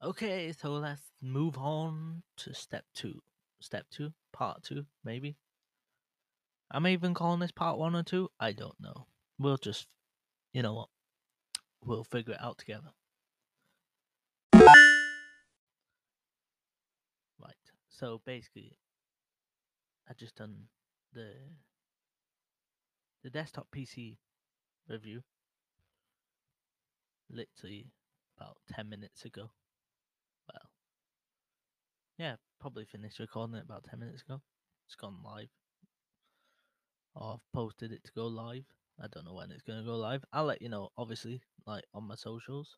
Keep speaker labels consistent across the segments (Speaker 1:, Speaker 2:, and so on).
Speaker 1: Okay, so let's move on to step two. Step two, part two, maybe. I'm even calling this part one or two? I don't know. We'll just, you know what? We'll figure it out together. Right. So basically, I just done the the desktop PC review literally about 10 minutes ago. Yeah, probably finished recording it about 10 minutes ago. It's gone live. Or I've posted it to go live. I don't know when it's going to go live. I'll let you know, obviously, like on my socials.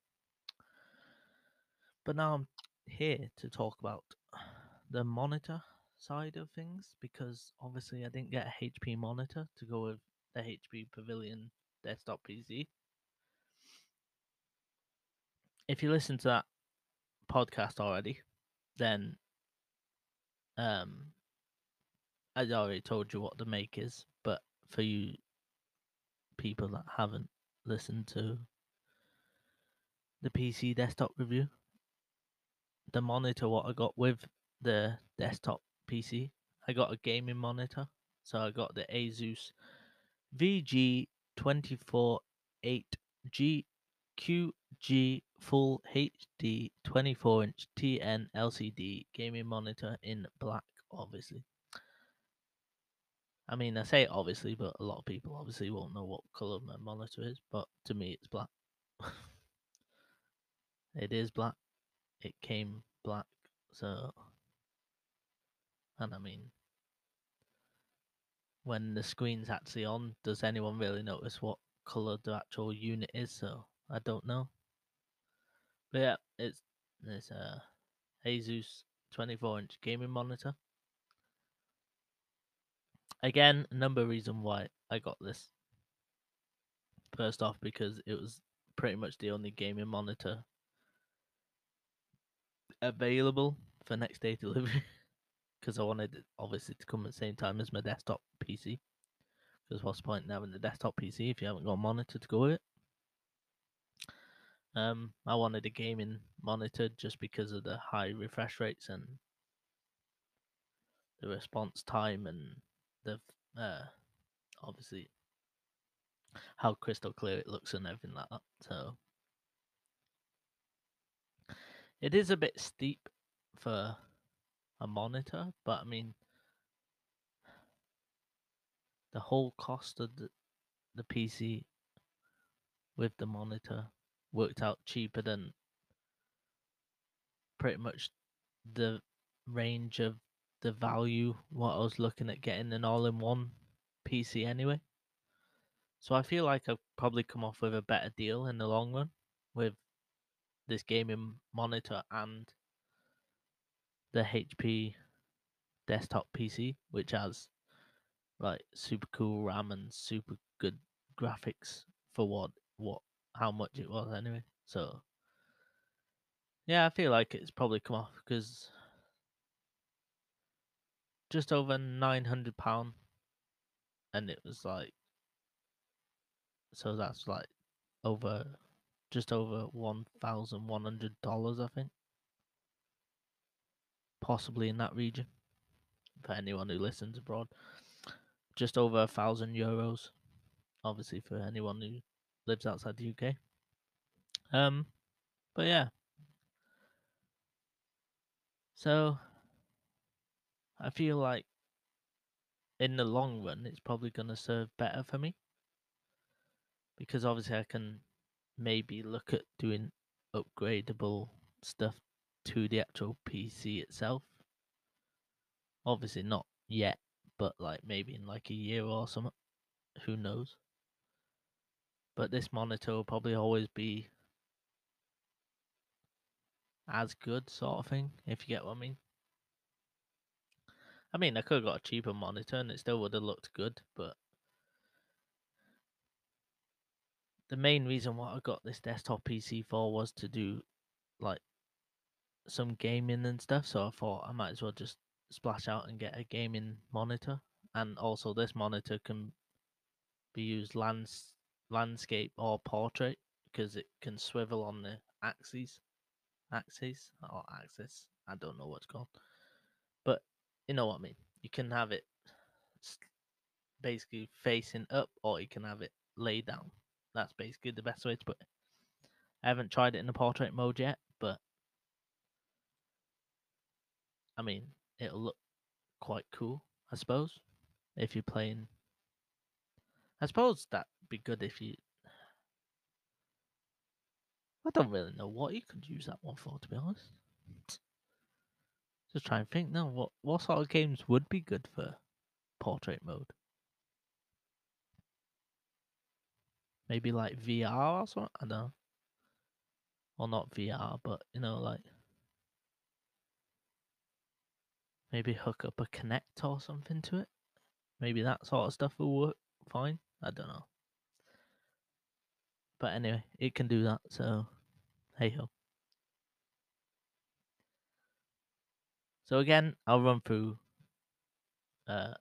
Speaker 1: But now I'm here to talk about the monitor side of things because obviously I didn't get a HP monitor to go with the HP Pavilion desktop PC. If you listen to that podcast already, then um I already told you what the make is, but for you people that haven't listened to the PC desktop review, the monitor what I got with the desktop PC, I got a gaming monitor. So I got the Asus VG248G QG Full HD 24 inch TN LCD gaming monitor in black, obviously. I mean, I say obviously, but a lot of people obviously won't know what color my monitor is, but to me, it's black. it is black. It came black, so. And I mean, when the screen's actually on, does anyone really notice what color the actual unit is? So I don't know. But yeah, it's it's uh, a Asus 24 inch gaming monitor. Again, number reason why I got this. First off, because it was pretty much the only gaming monitor available for next day delivery. Because I wanted it obviously to come at the same time as my desktop PC. Because what's the point in having the desktop PC if you haven't got a monitor to go with it? Um, I wanted a gaming monitor just because of the high refresh rates and the response time and the uh, obviously how crystal clear it looks and everything like that. So it is a bit steep for a monitor, but I mean the whole cost of the the PC with the monitor worked out cheaper than pretty much the range of the value what I was looking at getting an all in one PC anyway. So I feel like I've probably come off with a better deal in the long run with this gaming monitor and the HP desktop PC, which has like super cool RAM and super good graphics for what what how much it was anyway. So yeah, I feel like it's probably come off because just over nine hundred pound, and it was like so that's like over just over one thousand one hundred dollars, I think, possibly in that region. For anyone who listens abroad, just over a thousand euros. Obviously, for anyone who lives outside the UK. Um, but yeah. So I feel like in the long run, it's probably going to serve better for me because obviously I can maybe look at doing upgradable stuff to the actual PC itself. Obviously not yet, but like maybe in like a year or something. Who knows? But this monitor will probably always be as good, sort of thing, if you get what I mean. I mean, I could have got a cheaper monitor and it still would have looked good, but the main reason why I got this desktop PC for was to do like some gaming and stuff. So I thought I might as well just splash out and get a gaming monitor. And also, this monitor can be used lands landscape or portrait because it can swivel on the axes. axis or axis. I don't know what's called, but you know what I mean. You can have it basically facing up, or you can have it laid down. That's basically the best way to put it. I haven't tried it in the portrait mode yet, but I mean, it'll look quite cool, I suppose, if you're playing. I suppose that'd be good if you. I don't really know what you could use that one for, to be honest. Just try and think now, what what sort of games would be good for portrait mode? Maybe like VR or something. I don't know. Well, not VR, but you know, like maybe hook up a Kinect or something to it. Maybe that sort of stuff will work fine. I don't know. But anyway, it can do that. So, hey ho. So again, I'll run through uh,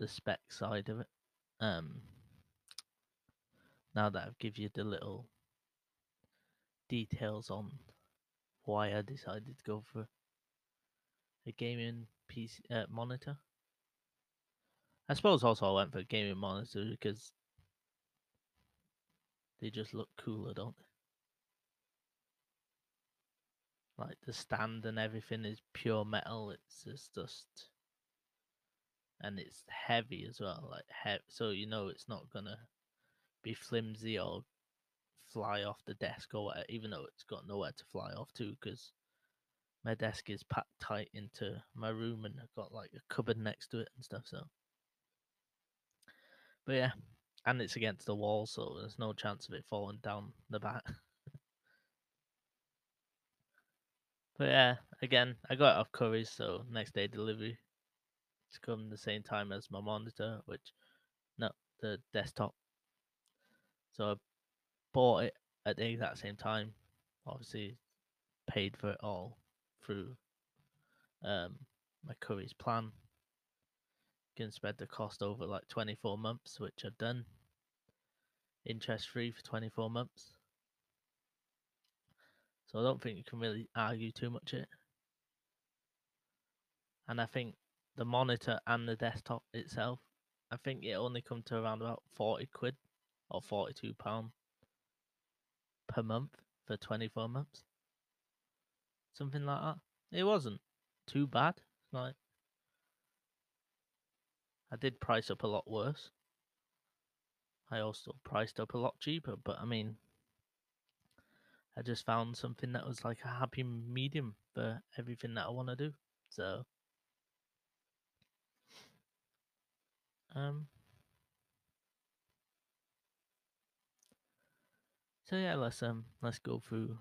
Speaker 1: the spec side of it. Um, now that I've give you the little details on why I decided to go for a gaming PC uh, monitor. I suppose also I went for a gaming monitor because they just look cooler, don't they? Like the stand and everything is pure metal. It's just, just and it's heavy as well. Like heavy, so you know it's not gonna be flimsy or fly off the desk or whatever. Even though it's got nowhere to fly off to, because my desk is packed tight into my room and I've got like a cupboard next to it and stuff. So, but yeah, and it's against the wall, so there's no chance of it falling down the back. but yeah, again, I got it off Currys, so next day delivery. It's come the same time as my monitor, which no, the desktop. So I bought it at the exact same time. Obviously, paid for it all through um, my Currys plan. Can spread the cost over like 24 months, which I've done. Interest free for 24 months. So I don't think you can really argue too much it. And I think the monitor and the desktop itself, I think it only come to around about 40 quid or 42 pound per month for 24 months. Something like that. It wasn't too bad. Like I did price up a lot worse. I also priced up a lot cheaper, but I mean I just found something that was like a happy medium for everything that I want to do. So um so yeah, let's um let's go through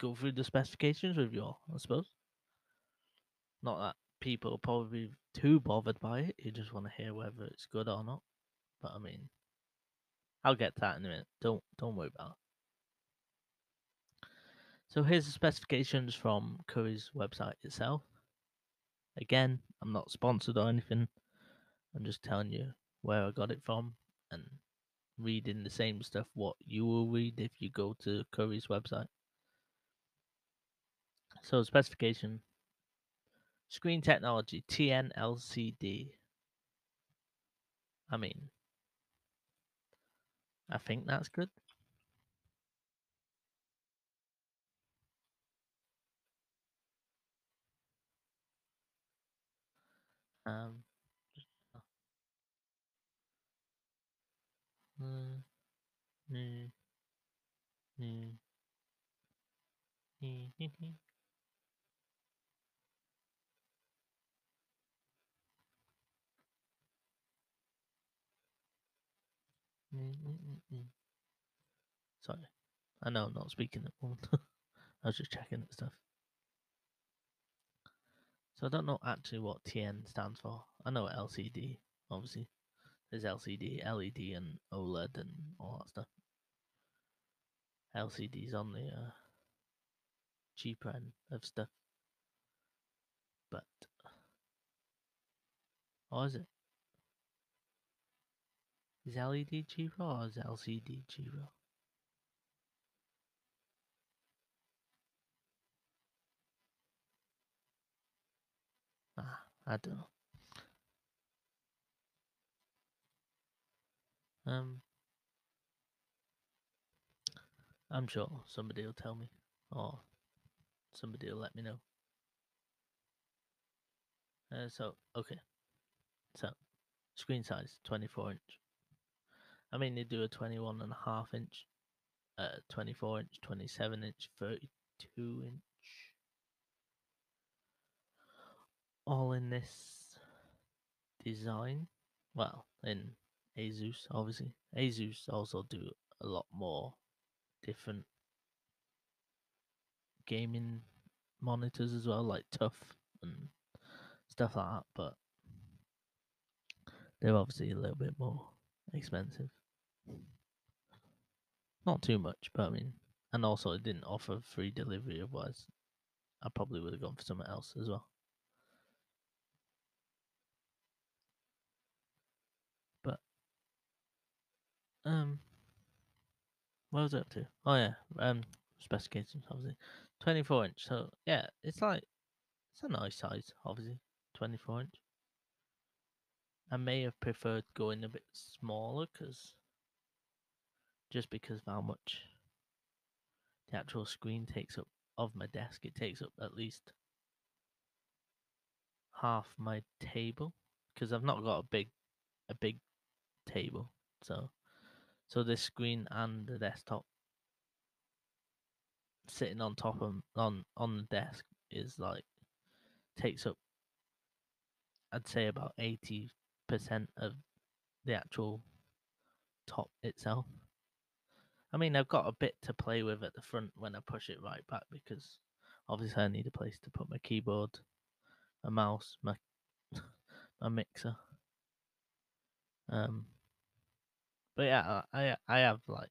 Speaker 1: go through the specifications with you all, I suppose. Not that people are probably too bothered by it. You just want to hear whether it's good or not. But I mean, I'll get to that in a minute. Don't don't worry about it. So here's the specifications from Currys website itself. Again, I'm not sponsored or anything. I'm just telling you where I got it from and reading the same stuff what you will read if you go to Currys website. So specification screen technology TN LCD. I mean, I think that's good. Um, uh, mm, mm, mm, mm, mm. Mm, mm, mm, mm. Sorry, I know I'm not speaking at all. I was just checking that stuff. So I don't know actually what TN stands for. I know LCD, obviously. There's LCD, LED, and OLED, and all that stuff. LCD's on the uh, cheaper end of stuff. But. Or is it? Is LED cheaper or is LCD cheaper? I don't know. Um, I'm sure somebody will tell me, or somebody will let me know. Uh, so okay, so screen size 24 inch. I mean, they do a 21 and a half inch, uh, 24 inch, 27 inch, 32 inch. All in this design. Well, in Asus, obviously. Asus also do a lot more different gaming monitors as well, like TUF and stuff like that, but they're obviously a little bit more expensive. Not too much, but I mean, and also it didn't offer free delivery. Otherwise, I probably would have gone for something else as well. Um, what was it up to? Oh yeah, um, specifications obviously, twenty four inch. So yeah, it's like it's a nice size, obviously, twenty four inch. I may have preferred going a bit smaller because just because of how much the actual screen takes up of my desk, it takes up at least half my table because I've not got a big a big table. So so this screen and the desktop sitting on top of on on the desk is like takes up I'd say about eighty percent of the actual top itself. I mean, I've got a bit to play with at the front when I push it right back because obviously I need a place to put my keyboard, a mouse, my my mixer. Um, but yeah, I I have like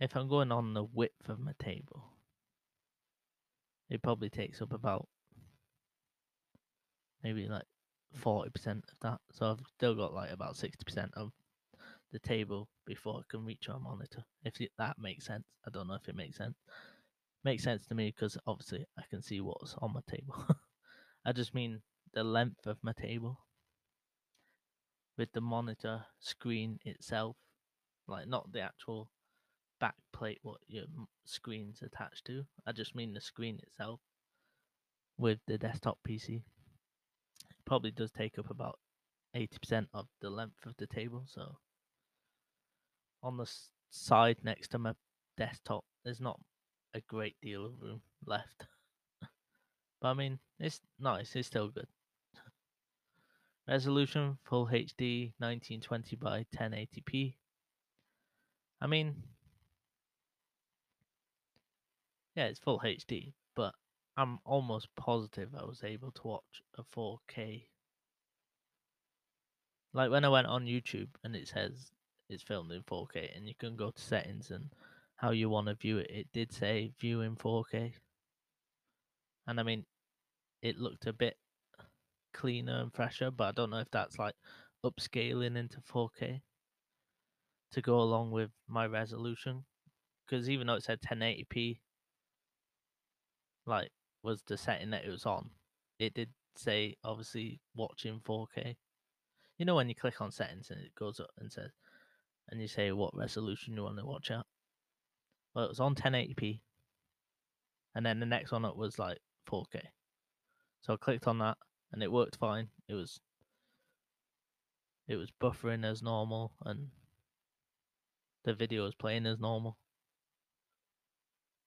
Speaker 1: if I'm going on the width of my table, it probably takes up about maybe like forty percent of that. So I've still got like about sixty percent of the table before I can reach our monitor. If that makes sense, I don't know if it makes sense. Makes sense to me because obviously I can see what's on my table. I just mean the length of my table with the monitor screen itself, like not the actual back plate what your screen's attached to. I just mean the screen itself with the desktop PC. It probably does take up about 80% of the length of the table, so on the side next to my desktop, there's not a great deal of room left. but I mean, it's nice, it's still good. Resolution Full HD 1920 by 1080p. I mean, yeah, it's Full HD, but I'm almost positive I was able to watch a 4K. Like when I went on YouTube and it says it's filmed in 4K and you can go to settings and how you want to view it, it did say view in 4K. And I mean, it looked a bit cleaner and fresher, but I don't know if that's like upscaling into 4K to go along with my resolution. Because even though it said 1080p, like was the setting that it was on, it did say obviously watching 4K. You know when you click on settings and it goes up and says, and you say what resolution you want to watch at. Well, it was on 1080p, and then the next one up was like 4K. So I clicked on that, and it worked fine. It was it was buffering as normal, and the video was playing as normal.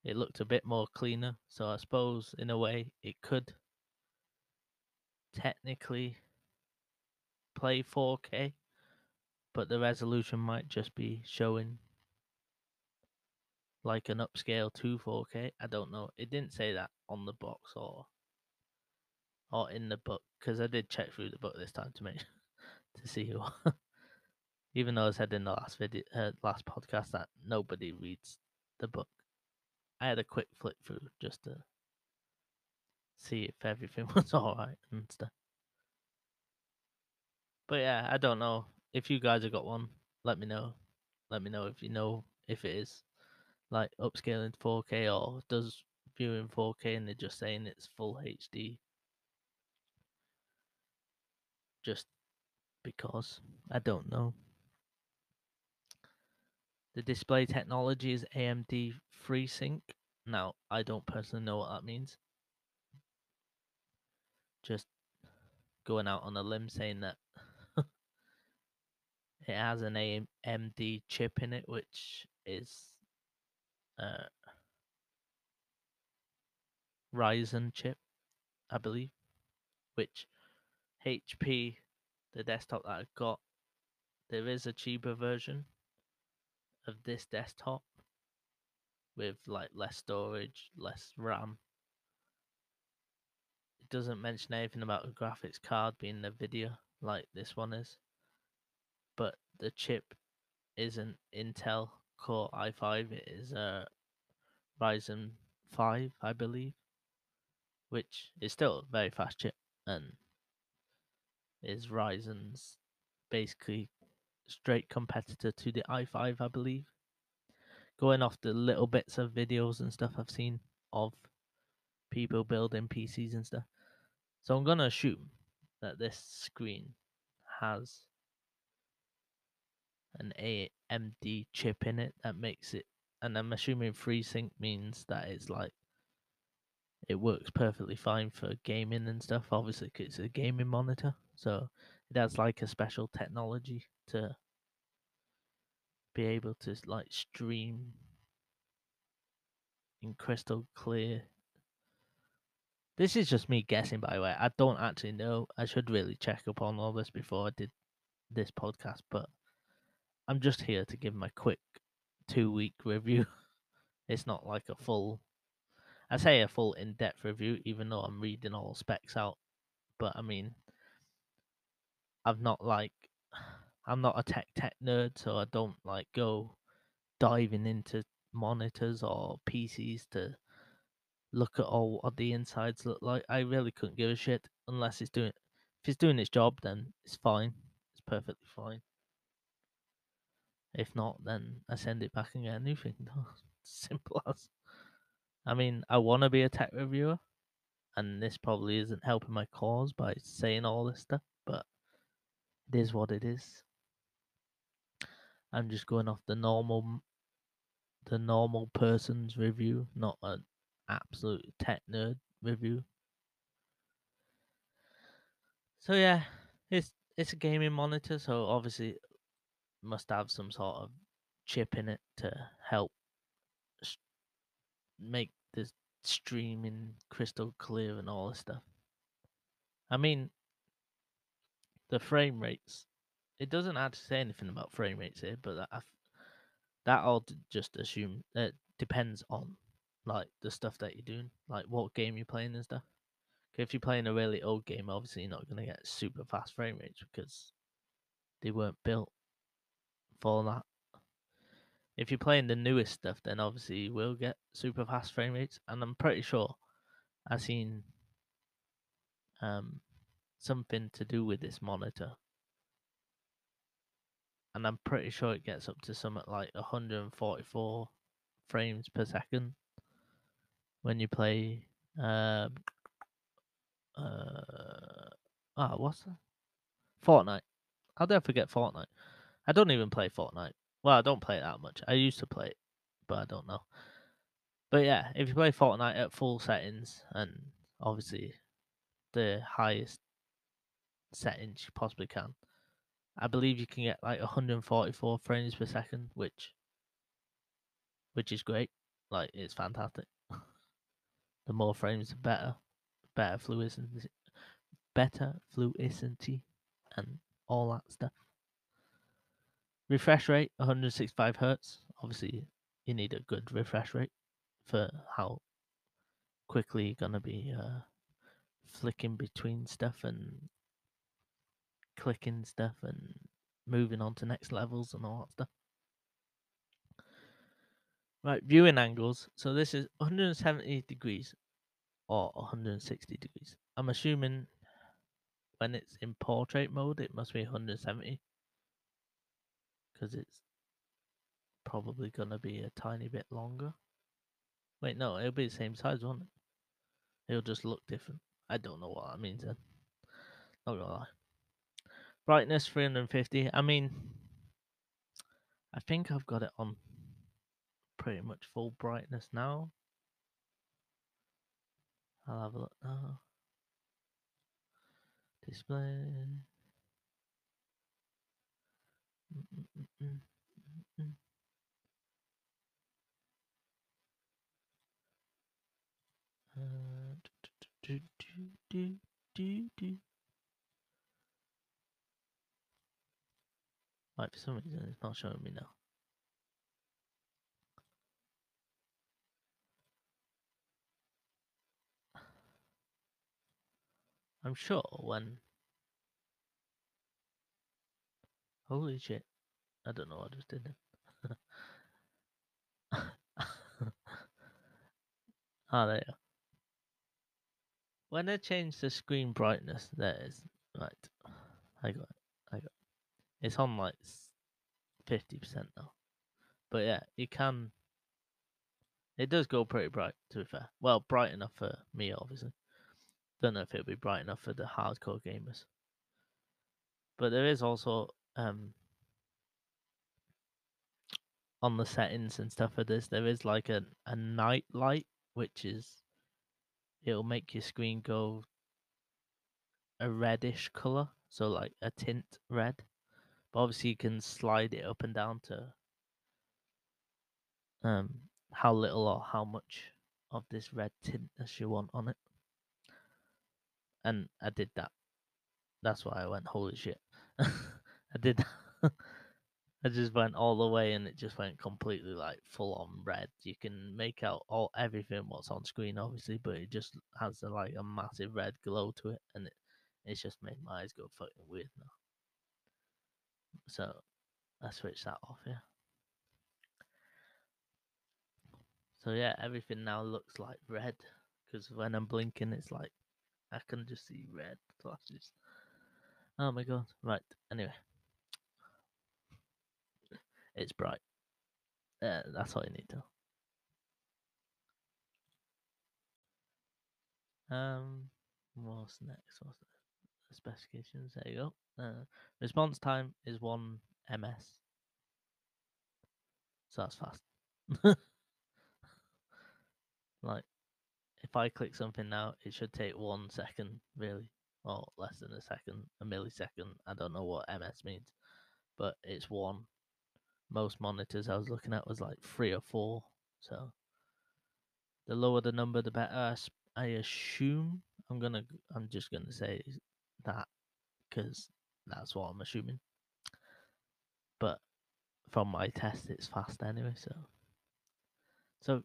Speaker 1: It looked a bit more cleaner, so I suppose in a way it could technically play 4K, but the resolution might just be showing like an upscale to 4K. I don't know. It didn't say that on the box or or in the book because I did check through the book this time to make to see who. Even though I said in the last video, uh, last podcast that nobody reads the book, I had a quick flip through just to see if everything was all right and stuff. But yeah, I don't know if you guys have got one. Let me know. Let me know if you know if it is like upscaling 4K or does viewing 4K and they're just saying it's full HD just because I don't know. The display technology is AMD FreeSync. Now, I don't personally know what that means. Just going out on a limb saying that it has an AMD chip in it, which is uh, Ryzen chip, I believe, which HP, the desktop that I've got, there is a cheaper version of this desktop with like less storage, less RAM. It doesn't mention anything about a graphics card being the video like this one is, but the chip isn't Intel Core i5, it is a Ryzen 5, I believe, which is still a very fast chip and is Ryzen's basically straight competitor to the i5, I believe. Going off the little bits of videos and stuff I've seen of people building PCs and stuff. So I'm going to assume that this screen has an AMD chip in it that makes it, and I'm assuming FreeSync means that it's like it works perfectly fine for gaming and stuff. Obviously, it's a gaming monitor, so it has like a special technology to be able to like stream in crystal clear. This is just me guessing, by the way. I don't actually know. I should really check up on all this before I did this podcast, but I'm just here to give my quick two week review. It's not like a full, I say a full in depth review, even though I'm reading all specs out. But I mean, I've not like, I'm not a tech tech nerd, so I don't like go diving into monitors or PCs to look at all what the insides look like. I really couldn't give a shit unless it's doing. If it's doing its job, then it's fine. It's perfectly fine. If not, then I send it back and get a new thing. Simple as. I mean, I want to be a tech reviewer, and this probably isn't helping my cause by saying all this stuff, but it is what it is. I'm just going off the normal, the normal person's review, not an absolute tech nerd review. So yeah, it's it's a gaming monitor, so obviously must have some sort of chip in it to help make this streaming crystal clear and all this stuff. I mean, the frame rates. It doesn't actually say anything about frame rates here, but that that all just assume it depends on like the stuff that you're doing, like what game you're playing and stuff. If you're playing a really old game, obviously you're not gonna get super fast frame rates because they weren't built for that. If you're playing the newest stuff, then obviously you will get super fast frame rates, and I'm pretty sure I've seen um something to do with this monitor. And I'm pretty sure it gets up to something like 144 frames per second when you play uh uh ah oh, what's that? Fortnite. How did I forget Fortnite? I don't even play Fortnite. Well, I don't play it that much. I used to play it, but I don't know. But yeah, if you play Fortnite at full settings and obviously the highest settings you possibly can, I believe you can get like 144 frames per second, which which is great. Like it's fantastic. the more frames, the better. Better fluidity, better fluidity, and all that stuff. Refresh rate 165 hertz. Obviously, you need a good refresh rate for how quickly you're gonna be uh, flicking between stuff and clicking stuff and moving on to next levels and all that stuff. Right, viewing angles. So this is 170 degrees or 160 degrees. I'm assuming when it's in portrait mode, it must be 170 because it's probably going to be a tiny bit longer. Wait, no, it'll be the same size, won't it? It'll just look different. I don't know what that means then. Not gonna lie. Brightness 350. I mean, I think I've got it on pretty much full brightness now. I'll have a look now. Display. Do, do, do, do. Right, for some reason it's not showing me now. I'm sure when. Holy shit. I don't know what I just did then. Ah, there you go. When I change the screen brightness, there it is. Right. I got it. I got it. It's on like 50% now. But yeah, you can. It does go pretty bright, to be fair. Well, bright enough for me, obviously. Don't know if it'll be bright enough for the hardcore gamers. But there is also um on the settings and stuff for this, there is like a, a night light, which is it'll make your screen go a reddish color, so like a tint red. But obviously you can slide it up and down to um how little or how much of this red tintness you want on it. And I did that. That's why I went holy shit. I did. I just went all the way and it just went completely like full on red. You can make out all everything what's on screen obviously, but it just has a, like a massive red glow to it and it it's just made my eyes go fucking weird now. So I switched that off, yeah. So yeah, everything now looks like red because when I'm blinking, it's like I can just see red flashes. Oh my god! Right. Anyway, it's bright. Uh, that's all you need to. know. Um, what's next? What's the specifications? There you go. Uh, response time is one ms, so that's fast. like, if I click something now, it should take one second, really, or less than a second, a millisecond. I don't know what ms means, but it's one. Most monitors I was looking at was like three or four, so the lower the number, the better. I assume I'm gonna. I'm just gonna say that because that's what I'm assuming. But from my test, it's fast anyway. So, so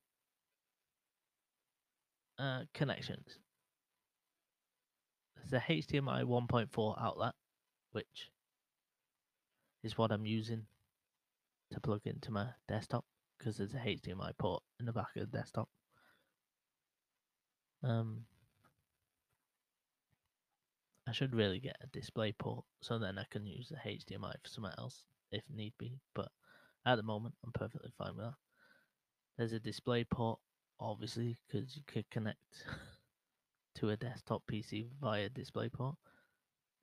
Speaker 1: uh, connections. There's a HDMI 1.4 outlet, which is what I'm using to plug into my desktop because there's a HDMI port in the back of the desktop. Um, I should really get a display port so then I can use the HDMI for something else if need be. But at the moment, I'm perfectly fine with that. There's a display port, obviously, because you could connect to a desktop PC via display port.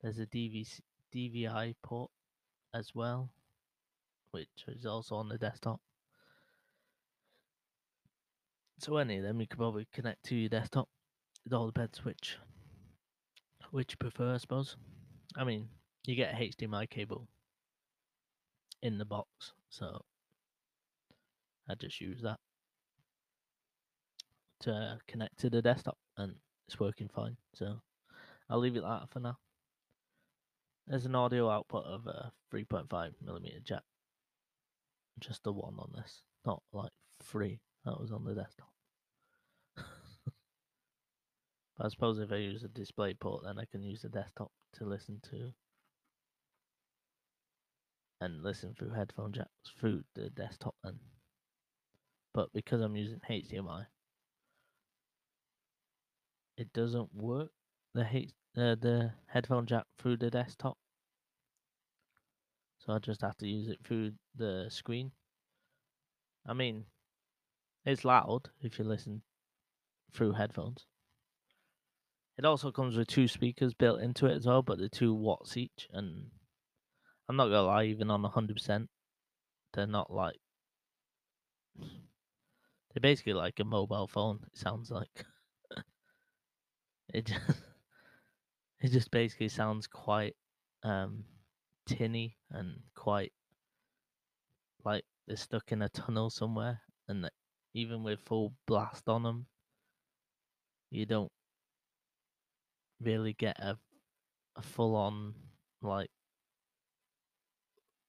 Speaker 1: There's a DVC, DVI port as well, which is also on the desktop. So any of them you could probably connect to your desktop. It all depends which which you prefer, I suppose. I mean, you get a HDMI cable in the box, so I just use that to connect to the desktop, and it's working fine. So I'll leave it like that for now. There's an audio output of a 3.5 millimeter jack, just the one on this, not like three that was on the desktop. But I suppose if I use a display port, then I can use the desktop to listen to and listen through headphone jacks through the desktop then. But because I'm using HDMI, it doesn't work. The H uh, the headphone jack through the desktop, so I just have to use it through the screen. I mean, it's loud if you listen through headphones. It also comes with two speakers built into it as well, but they're two watts each, and I'm not gonna lie, even on hundred percent, they're not like they're basically like a mobile phone. It sounds like it just it just basically sounds quite um tinny and quite like they're stuck in a tunnel somewhere, and that even with full blast on them, you don't really get a a full on like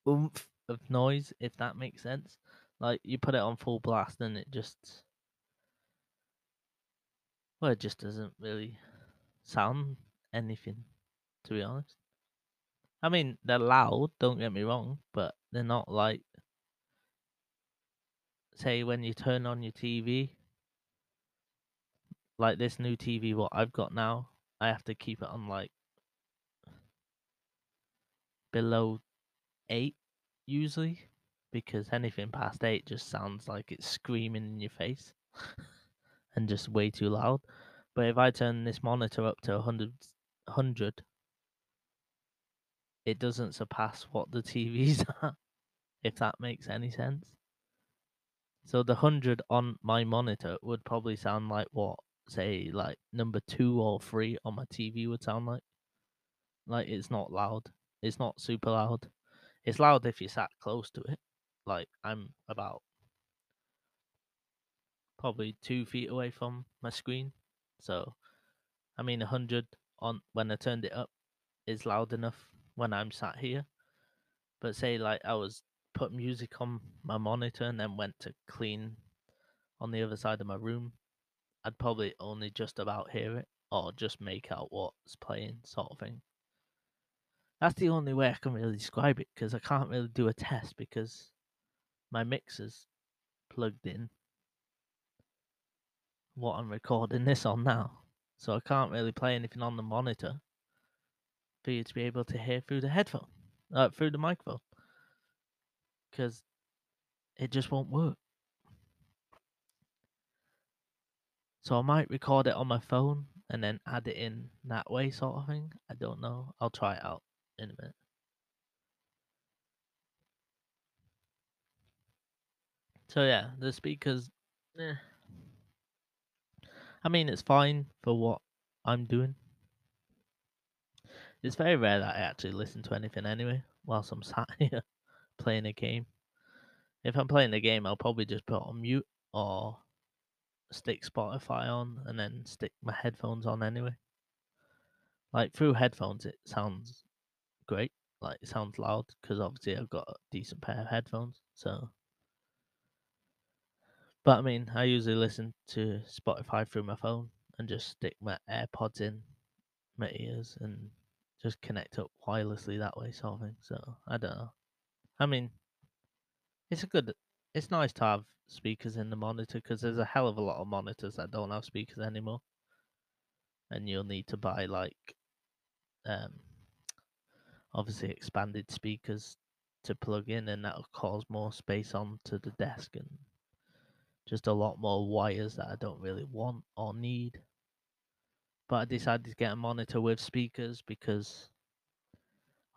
Speaker 1: oomph of noise, if that makes sense. Like you put it on full blast and it just well, it just doesn't really sound anything, to be honest. I mean, they're loud, don't get me wrong, but they're not like say when you turn on your TV like this new TV what I've got now, I have to keep it on like below 8 usually because anything past 8 just sounds like it's screaming in your face and just way too loud. But if I turn this monitor up to 100, 100 it doesn't surpass what the TV's are, if that makes any sense. So the 100 on my monitor would probably sound like what, say, like number 2 or 3 on my TV would sound like. Like it's not loud. It's not super loud. It's loud if you sat close to it. Like I'm about probably two feet away from my screen. So I mean, 100 on when I turned it up is loud enough when I'm sat here. But say like I was put music on my monitor and then went to clean on the other side of my room, I'd probably only just about hear it or just make out what's playing, sort of thing. That's the only way I can really describe it because I can't really do a test because my mixer's plugged in what I'm recording this on now. So I can't really play anything on the monitor for you to be able to hear through the headphone, uh, through the microphone, because it just won't work. So I might record it on my phone and then add it in that way, sort of thing. I don't know. I'll try it out in a minute. So yeah, the speakers. Eh. I mean, it's fine for what I'm doing. It's very rare that I actually listen to anything anyway, whilst I'm sat here playing a game. If I'm playing a game, I'll probably just put on mute or stick Spotify on and then stick my headphones on anyway. Like through headphones, it sounds great. Like it sounds loud because obviously I've got a decent pair of headphones. So, but I mean, I usually listen to Spotify through my phone and just stick my AirPods in my ears and just connect up wirelessly that way, sort of thing. So I don't know. I mean, it's a good. It's nice to have speakers in the monitor because there's a hell of a lot of monitors that don't have speakers anymore, and you'll need to buy like, um, obviously expanded speakers to plug in, and that'll cause more space onto the desk and just a lot more wires that I don't really want or need. But I mm-hmm. decided to get a monitor with speakers because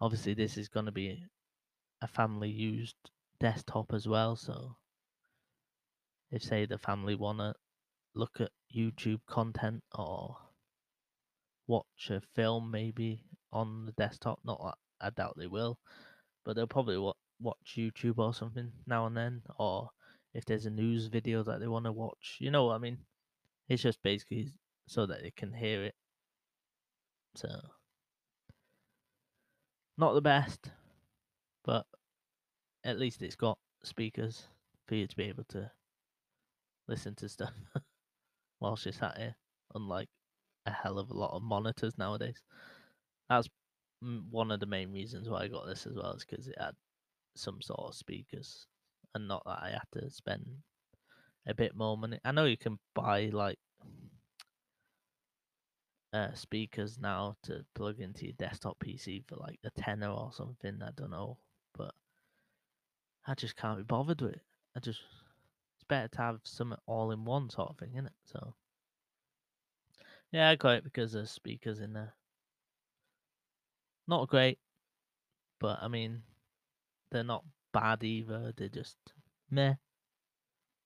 Speaker 1: obviously this is going to be a family used desktop as well. So if say the family want to look at YouTube content or watch a film maybe on the desktop, not that I doubt they will, but they'll probably wa- watch YouTube or something now and then, or if there's a news video that they want to watch, you know what I mean? It's just basically so that they can hear it. So, not the best, but at least it's got speakers for you to be able to listen to stuff whilst you're sat here, unlike a hell of a lot of monitors nowadays. That's one of the main reasons why I got this as well, is because it had some sort of speakers, and not that I had to spend a bit more money. I know you can buy like uh, speakers now to plug into your desktop PC for like a tenner or something. I don't know, but I just can't be bothered with it. I just it's better to have some all in one sort of thing, isn't it? So yeah, I got it because there's speakers in there. Not great, but I mean they're not bad either. They're just meh.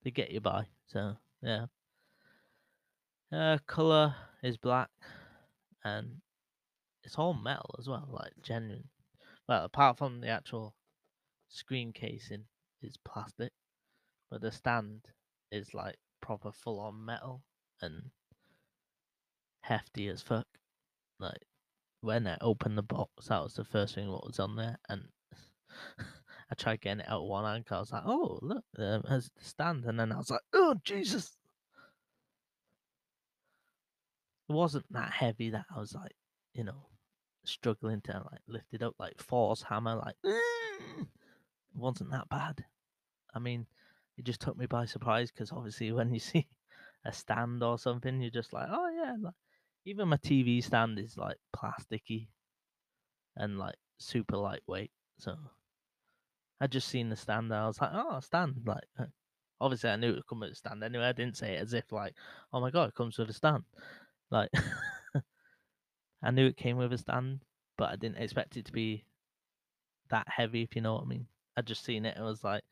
Speaker 1: They get you by. So yeah. Uh, color is black, and it's all metal as well, like genuine. Well, apart from the actual screen casing is plastic, but the stand is like proper full on metal and hefty as fuck. Like when I opened the box, that was the first thing what was on there, and I tried getting it out one hand. I was like, "Oh, look, um, there's the stand," and then I was like, "Oh Jesus!" It wasn't that heavy that I was like, you know, struggling to like lift it up like force hammer. Like it wasn't that bad. I mean, it just took me by surprise because obviously when you see a stand or something, you're just like, oh yeah. Like, even my TV stand is like plasticky and like super lightweight. So I just seen the stand. I was like, oh, stand. Like, uh, obviously I knew it would come with a stand anyway. I didn't say it as if like, oh my god, it comes with a stand. Like, I knew it came with a stand, but I didn't expect it to be that heavy. If you know what I mean. I just seen it and was like,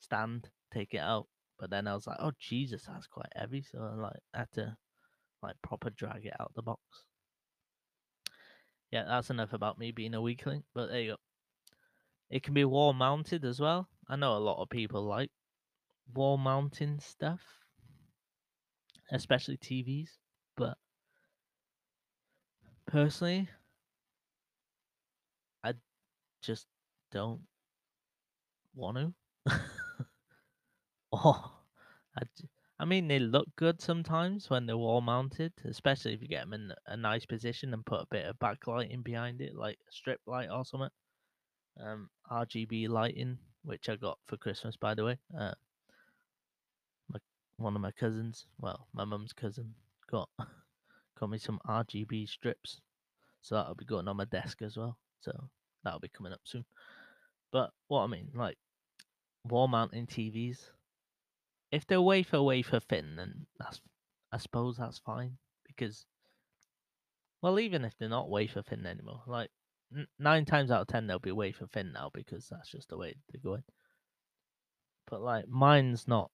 Speaker 1: stand, take it out. But then I was like, oh Jesus, that's quite heavy. So I like had to like proper drag it out the box. Yeah, that's enough about me being a weakling. But there you go. It can be wall mounted as well. I know a lot of people like wall mounting stuff, especially TVs. But personally, I just don't want to. oh, I, I mean, they look good sometimes when they're wall mounted, especially if you get them in a nice position and put a bit of backlighting behind it, like a strip light or something. Um, RGB lighting, which I got for Christmas, by the way. Uh, my one of my cousins, well, my mum's cousin, got got me some RGB strips, so that'll be going on my desk as well. So that'll be coming up soon. But what I mean, like wall mounting TVs, if they're wafer wafer thin, then that's I suppose that's fine because, well, even if they're not wafer thin anymore, like nine times out of ten they'll be wafer thin now because that's just the way they're going. But like mine's not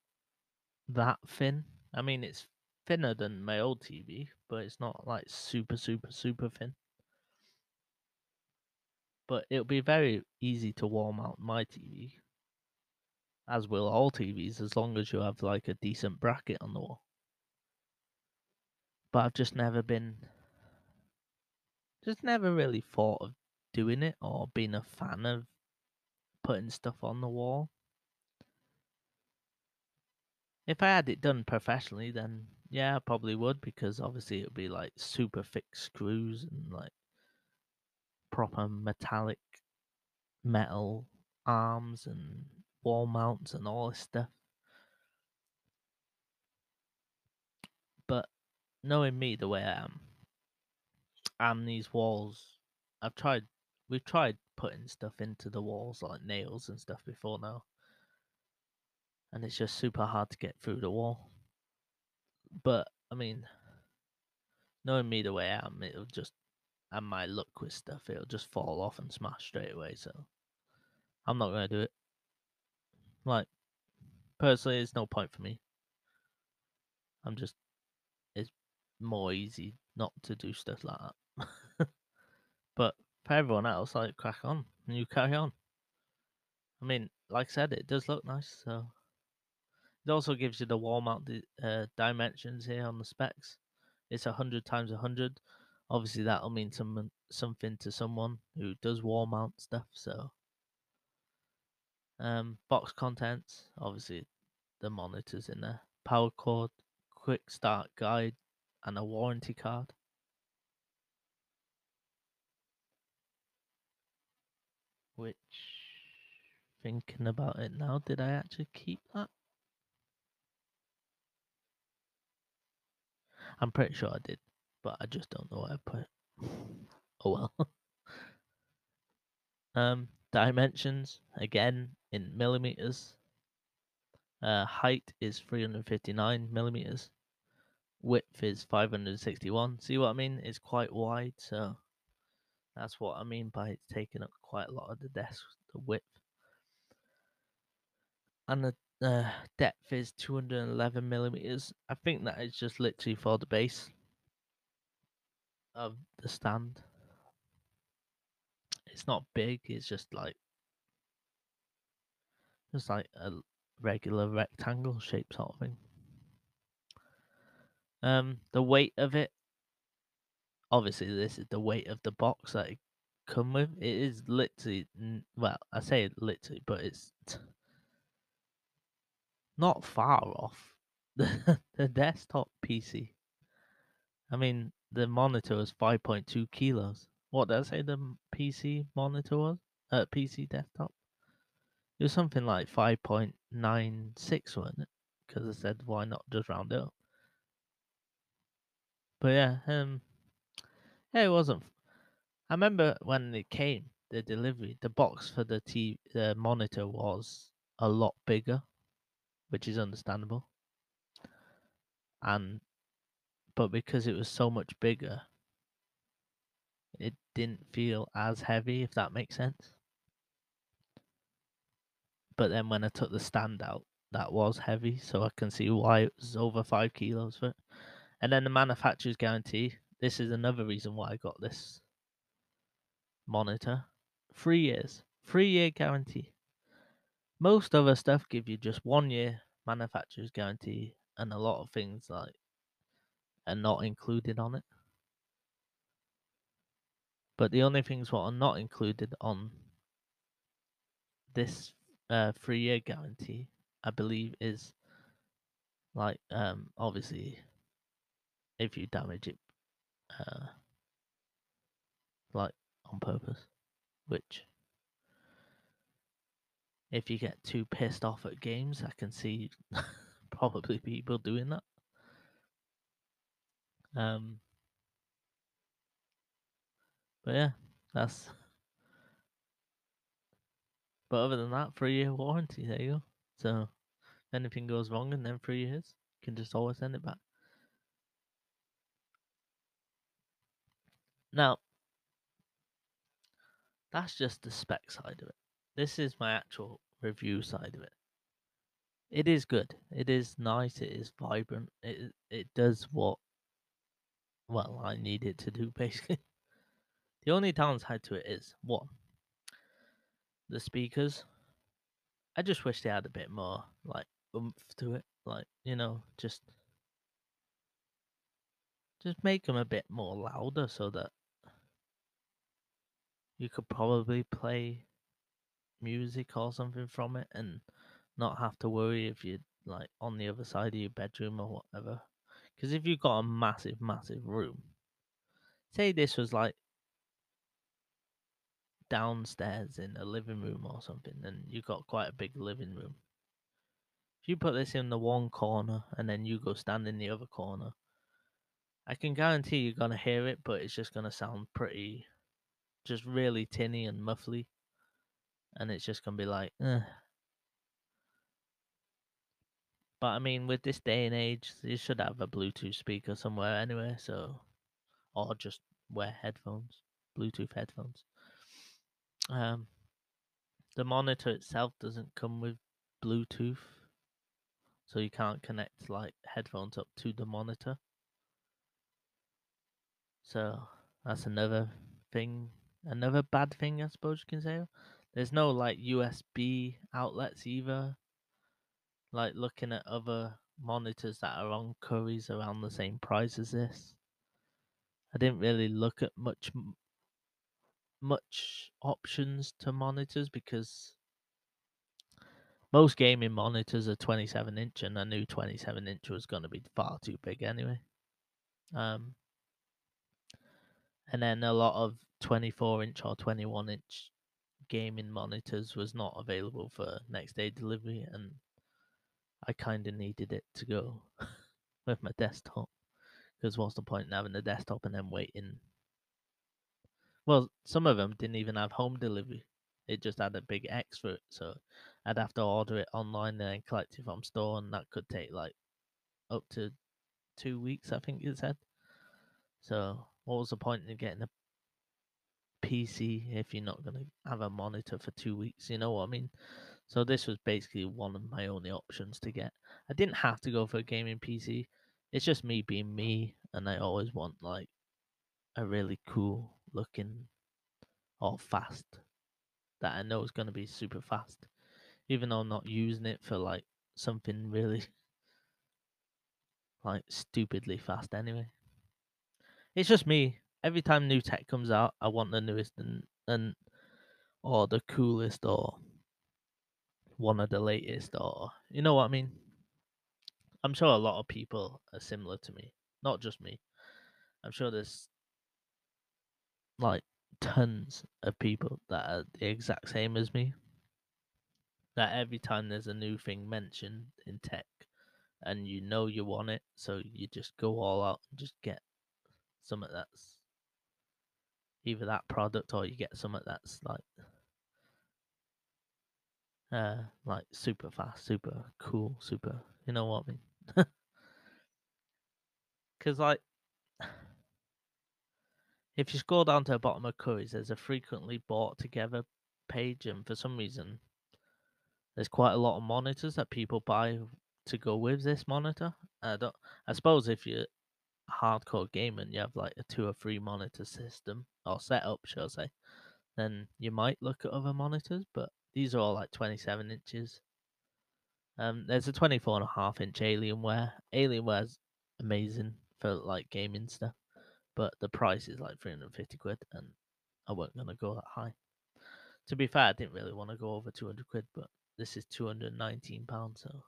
Speaker 1: that thin. I mean, it's thinner than my old TV, but it's not like super super super thin. But it'll be very easy to warm out my TV as will all TVs, as long as you have like a decent bracket on the wall. But I've just never been, just never really thought of doing it or being a fan of putting stuff on the wall. If I had it done professionally, then yeah, I probably would because obviously it would be like super thick screws and like proper metallic metal arms and wall mounts and all this stuff. But knowing me the way I am, and these walls, I've tried, we've tried putting stuff into the walls like nails and stuff before now. And it's just super hard to get through the wall. But, I mean, knowing me the way I am, it'll just, and my luck with stuff, it'll just fall off and smash straight away. So I'm not to do it. Like, personally, it's no point for me. I'm just, it's more easy not to do stuff like that. but for everyone else, like, crack on and you carry on. I mean, like I said, it does look nice. So it also gives you the wall mount uh, dimensions here on the specs. It's a hundred times a hundred. Obviously, that'll mean some something to someone who does wall mount stuff. So um, box contents, obviously the monitors in there, power cord, quick start guide, and a warranty card. Which, thinking about it now, did I actually keep that? I'm pretty sure I did, but I just don't know where I put it. Oh well. um, dimensions again in millimeters. Uh, height is 359 millimeters. Width is 561. See what I mean? It's quite wide, so that's what I mean by it's taking up quite a lot of the desk, the width. and the uh, depth is 211 millimeters. I think that is just literally for the base of the stand. It's not big. It's just like just like a regular rectangle shape sort of thing. Um, the weight of it. Obviously, this is the weight of the box that it come with. It is literally well, I say it literally, but it's not far off the the desktop PC. I mean, the monitor was 5.2 kilos. What did I say the PC monitor was? Uh, PC desktop? It was something like 5.96, wasn't it? Because I said, why not just round it up? But yeah, um, yeah, it wasn't. I remember when it came, the delivery, the box for the TV, the monitor was a lot bigger, which is understandable. And but because it was so much bigger, it didn't feel as heavy, if that makes sense. But then when I took the stand out, that was heavy, so I can see why it was over five kilos for it. And then the manufacturer's guarantee. This is another reason why I got this monitor. Three years, three year guarantee. Most other stuff give you just one year manufacturer's guarantee, and a lot of things like are not included on it. But the only things what are not included on this uh, three year guarantee, I believe, is like um obviously if you damage it uh like on purpose, which if you get too pissed off at games, I can see probably people doing that. Um, but yeah, that's. But other than that, three year warranty. There you go. So, if anything goes wrong in them three years, you can just always send it back. Now, that's just the spec side of it. This is my actual review side of it. It is good. It is nice. It is vibrant. It it does what well I need it to do basically. The only downside to it is one, the speakers. I just wish they had a bit more like oomph to it, like you know, just just make them a bit more louder so that you could probably play music or something from it and not have to worry if you're like on the other side of your bedroom or whatever. Because if you've got a massive, massive room, say this was like downstairs in a living room or something, and you've got quite a big living room. If you put this in the one corner and then you go stand in the other corner, I can guarantee you're gonna hear it, but it's just gonna sound pretty, just really tinny and muffly, and it's just gonna be like, eh. But I mean, with this day and age, you should have a Bluetooth speaker somewhere anyway, so, or just wear headphones, Bluetooth headphones. Um, the monitor itself doesn't come with Bluetooth, so you can't connect like headphones up to the monitor. So that's another thing, another bad thing, I suppose you can say. There's no like USB outlets either. Like looking at other monitors that are on Currys around the same price as this. I didn't really look at much much options to monitors because most gaming monitors are 27 inch and I knew 27 inch was going to be far too big anyway. Um, and then a lot of 24 inch or 21 inch gaming monitors was not available for next day delivery and I kind of needed it to go with my desktop because what's the point in having a desktop and then waiting well, some of them didn't even have home delivery. It just had a big X for it, so I'd have to order it online and then collect it from store, and that could take like up to two weeks, I think it said. So, what was the point in getting a PC if you're not going to have a monitor for two weeks? You know what I mean? So this was basically one of my only options to get. I didn't have to go for a gaming PC. It's just me being me, and I always want like a really cool looking or fast that I know is going to be super fast, even though I'm not using it for like something really like stupidly fast anyway. It's just me. Every time new tech comes out, I want the newest and and or the coolest or one of the latest or you know what I mean. I'm sure a lot of people are similar to me, not just me. I'm sure there's like tons of people that are the exact same as me. That every time there's a new thing mentioned in tech and you know you want it, so you just go all out and just get something that's either that product or you get something that's like uh like super fast, super cool, super you know what I mean? Cause like if you scroll down to the bottom of Currys, there's a frequently bought together page, and for some reason, there's quite a lot of monitors that people buy to go with this monitor. I don't. I suppose if you're a hardcore gamer and you have like a two or three monitor system or setup, shall I say, then you might look at other monitors. But these are all like 27 inches. Um, there's a 24 and a half inch Alienware. Alienware's amazing for like gaming stuff but the price is like 350 quid and I wasn't to go that high. To be fair, I didn't really want to go over 200 quid, but this is 219 pounds, so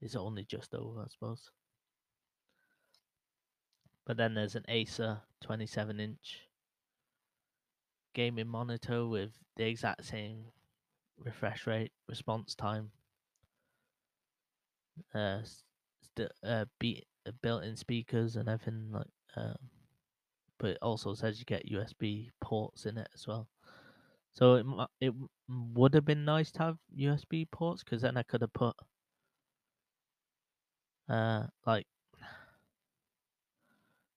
Speaker 1: it's only just over, I suppose. But then there's an Acer 27 inch gaming monitor with the exact same refresh rate, response time, uh, st- uh, be- uh, built-in speakers and everything like um, but it also says you get USB ports in it as well. So it it would have been nice to have USB ports because then I could have put uh like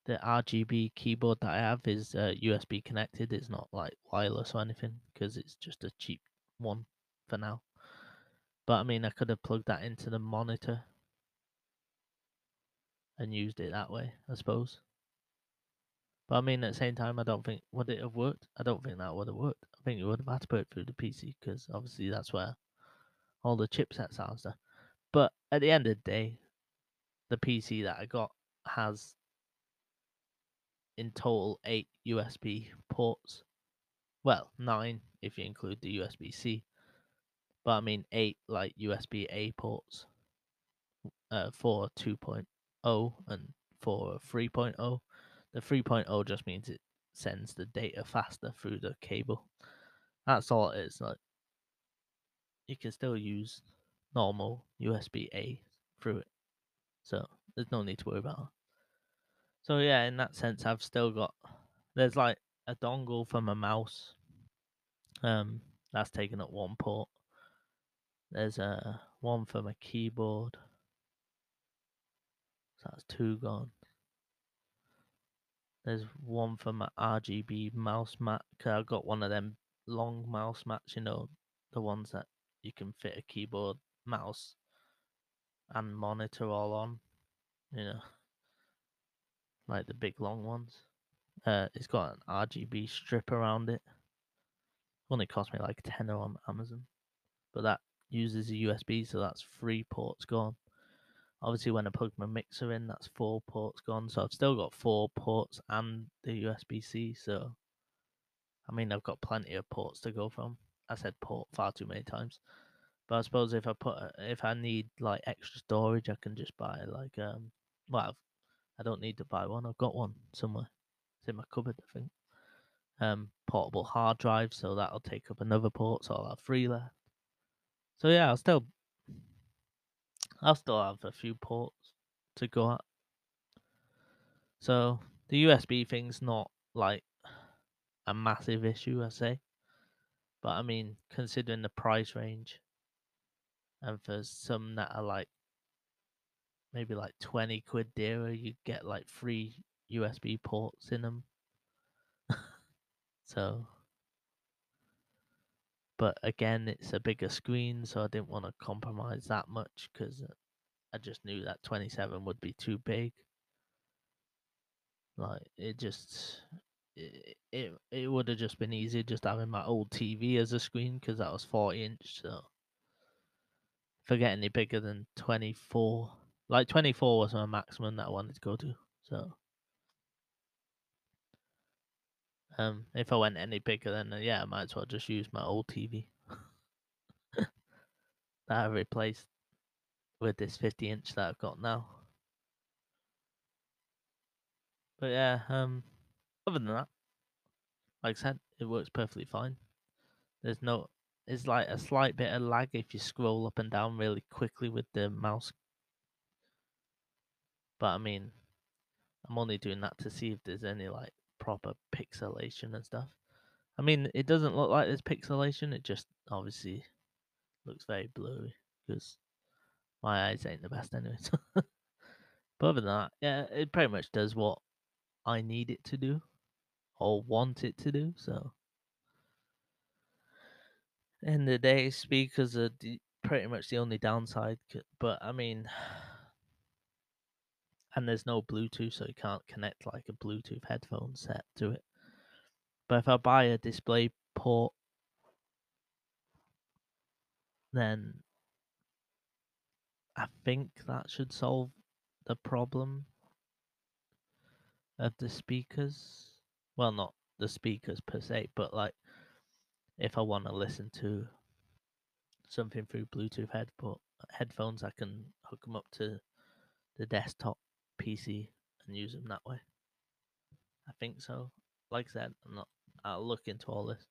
Speaker 1: the RGB keyboard that I have is uh, USB connected. It's not like wireless or anything because it's just a cheap one for now. But I mean, I could have plugged that into the monitor and used it that way, I suppose. But I mean, at the same time, I don't think would it have worked. I don't think that would have worked. I think you would have had to put it through the PC because obviously that's where all the chipsets are. But at the end of the day, the PC that I got has in total eight USB ports. Well, nine if you include the USB C. But I mean eight like USB A ports. Uh, for 2.0 and for 3.0 the 3.0 just means it sends the data faster through the cable. That's all it is. Like you can still use normal USB A through it. So there's no need to worry about. So yeah, in that sense I've still got there's like a dongle for my mouse. Um that's taken up one port. There's a one for my keyboard. So that's two gone. There's one for my RGB mouse mat. Cause I've got one of them long mouse mats, you know, the ones that you can fit a keyboard, mouse, and monitor all on. You know, like the big long ones. Uh, it's got an RGB strip around it. Only cost me like tenner on Amazon, but that uses a USB, so that's three ports gone. Obviously, when I plug my mixer in, that's four ports gone. So I've still got four ports and the USB C. So, I mean, I've got plenty of ports to go from. I said port far too many times. But I suppose if I put if I need like extra storage, I can just buy like um. Well, I don't need to buy one. I've got one somewhere. It's in my cupboard, I think. Um, portable hard drive, so that'll take up another port, so I'll have three left. So yeah, I'll still I'll still have a few ports to go at. So the USB thing's not like a massive issue, I say. But I mean, considering the price range, and for some that are like maybe like 20 quid dearer, you get like three USB ports in them. so but again, it's a bigger screen, so I didn't want to compromise that much because uh, I just knew that 27 would be too big. Like it just it it, it would have just been easier just having my old TV as a screen because that was 40 inch. So if I get any bigger than 24, like 24 was my maximum that I wanted to go to. So um, if I went any bigger, then uh, yeah, I might as well just use my old TV that I replaced with this 50 inch that I've got now. But yeah, um, other than that, like I said, it works perfectly fine. There's no, it's like a slight bit of lag if you scroll up and down really quickly with the mouse. But I mean, I'm only doing that to see if there's any like proper pixelation and stuff. I mean, it doesn't look like there's pixelation. It just obviously looks very blurry because my eyes ain't the best anyway. but other than that, yeah, it pretty much does what I need it to do or want it to do. So, in the day, speakers are pretty much the only downside. But I mean, and there's no Bluetooth, so you can't connect like a Bluetooth headphone set to it. But if I buy a display port, then I think that should solve the problem of the speakers. Well, not the speakers per se, but like if I want to listen to something through Bluetooth headphones, headphones, I can hook them up to the desktop PC and use them that way. I think so. Like I said, I'm not. I'll look into all this,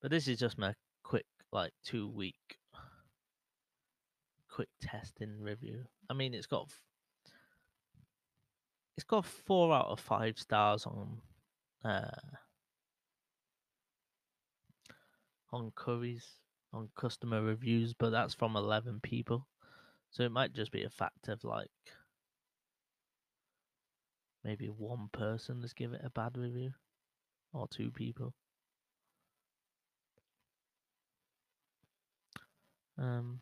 Speaker 1: but this is just my quick, like two week, quick testing review. I mean, it's got it's got four out of five stars on uh on Currys on customer reviews, but that's from eleven people, so it might just be a fact of like maybe one person has given it a bad review, or two people. Um,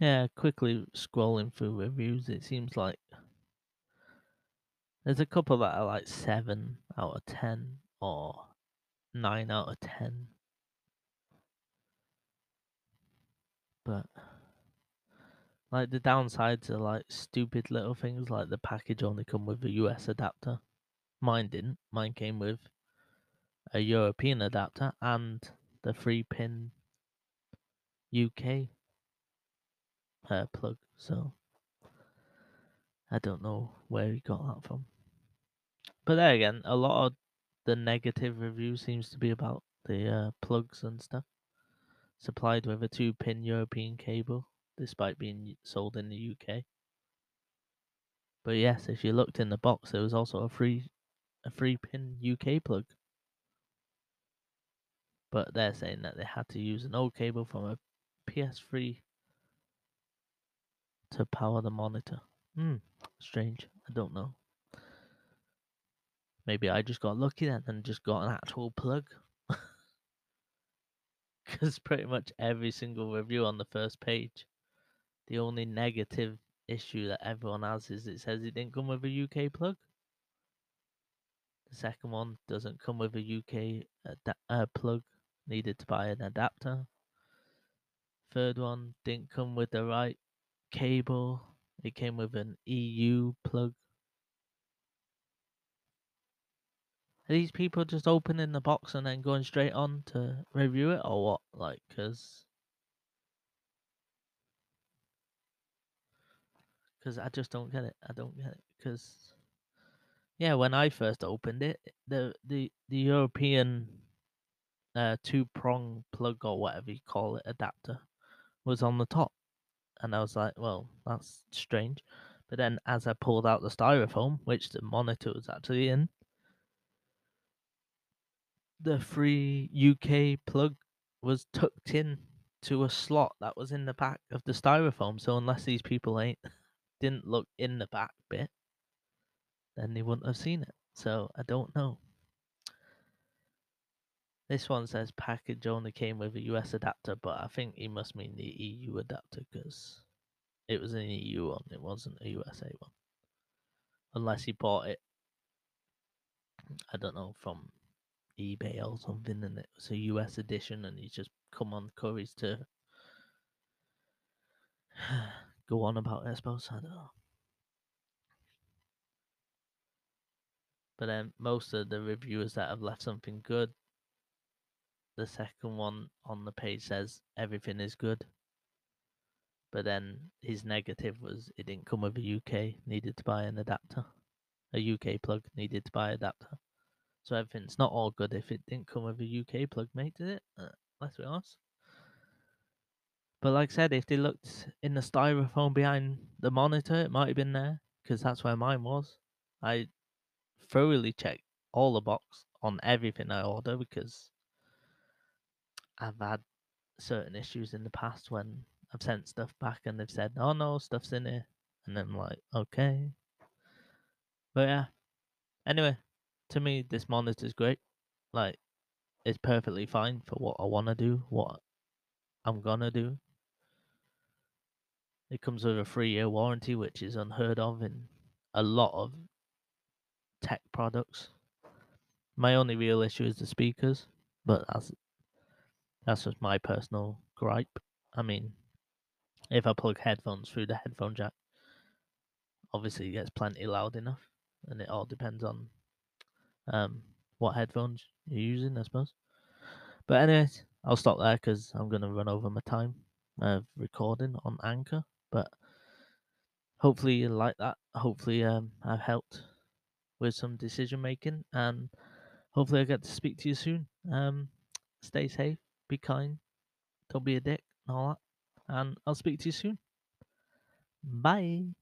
Speaker 1: yeah, quickly scrolling through reviews, it seems like there's a couple that are like seven out of ten or nine out of ten. But like the downsides are like stupid little things like the package only come with a US adapter. Mine didn't. Mine came with a European adapter and the three pin UK uh, plug. So I don't know where he got that from. But there again, a lot of the negative review seems to be about the uh, plugs and stuff. Supplied with a two pin European cable, despite being sold in the UK. But yes, if you looked in the box, there was also a free a free pin UK plug. But they're saying that they had to use an old cable from a PS3 to power the monitor. Hmm, strange. I don't know. Maybe I just got lucky then and just got an actual plug. Because pretty much every single review on the first page, the only negative issue that everyone has is it says it didn't come with a UK plug. The second one doesn't come with a UK ad- uh, plug, needed to buy an adapter. Third one didn't come with the right cable, it came with an EU plug. Are these people just opening the box and then going straight on to review it, or what? Like, because because I just don't get it. I don't get it because yeah, when I first opened it, the the the European uh, two prong plug or whatever you call it adapter was on the top, and I was like, well, that's strange. But then as I pulled out the styrofoam, which the monitor was actually in, the free UK plug was tucked in to a slot that was in the back of the styrofoam. So unless these people ain't didn't look in the back bit, then they wouldn't have seen it. So I don't know. This one says package only came with a US adapter, but I think he must mean the EU adapter because it was an EU one, it wasn't a USA one. Unless he bought it, I don't know, from eBay or something, and it was a US edition, and he's just come on Currys to go on about it, I suppose. I don't know. But then most of the reviewers that have left something good, the second one on the page says everything is good. But then his negative was it didn't come with a UK, needed to buy an adapter. A UK plug, needed to buy adapter. So everything's not all good if it didn't come with a UK plug, mate, did it? Uh, let's be honest. But like I said, if they looked in the styrofoam behind the monitor, it might have been there because that's where mine was. I thoroughly checked all the box on everything I order because I've had certain issues in the past when I've sent stuff back and they've said, "Oh no, stuff's in here," and I'm like, "Okay." But yeah. Anyway, to me, this monitor is great. Like, it's perfectly fine for what I want to do, what I'm gonna do. It comes with a three-year warranty, which is unheard of in a lot of tech products. My only real issue is the speakers, but that's that's just my personal gripe. I mean, if I plug headphones through the headphone jack, obviously it gets plenty loud enough, and it all depends on um, what headphones you're using, I suppose. But anyways, I'll stop there because I'm gonna run over my time of recording on Anchor. But hopefully you like that. Hopefully um, I've helped with some decision making, and hopefully I get to speak to you soon. Um, stay safe, be kind, don't be a dick, and all that. And I'll speak to you soon. Bye.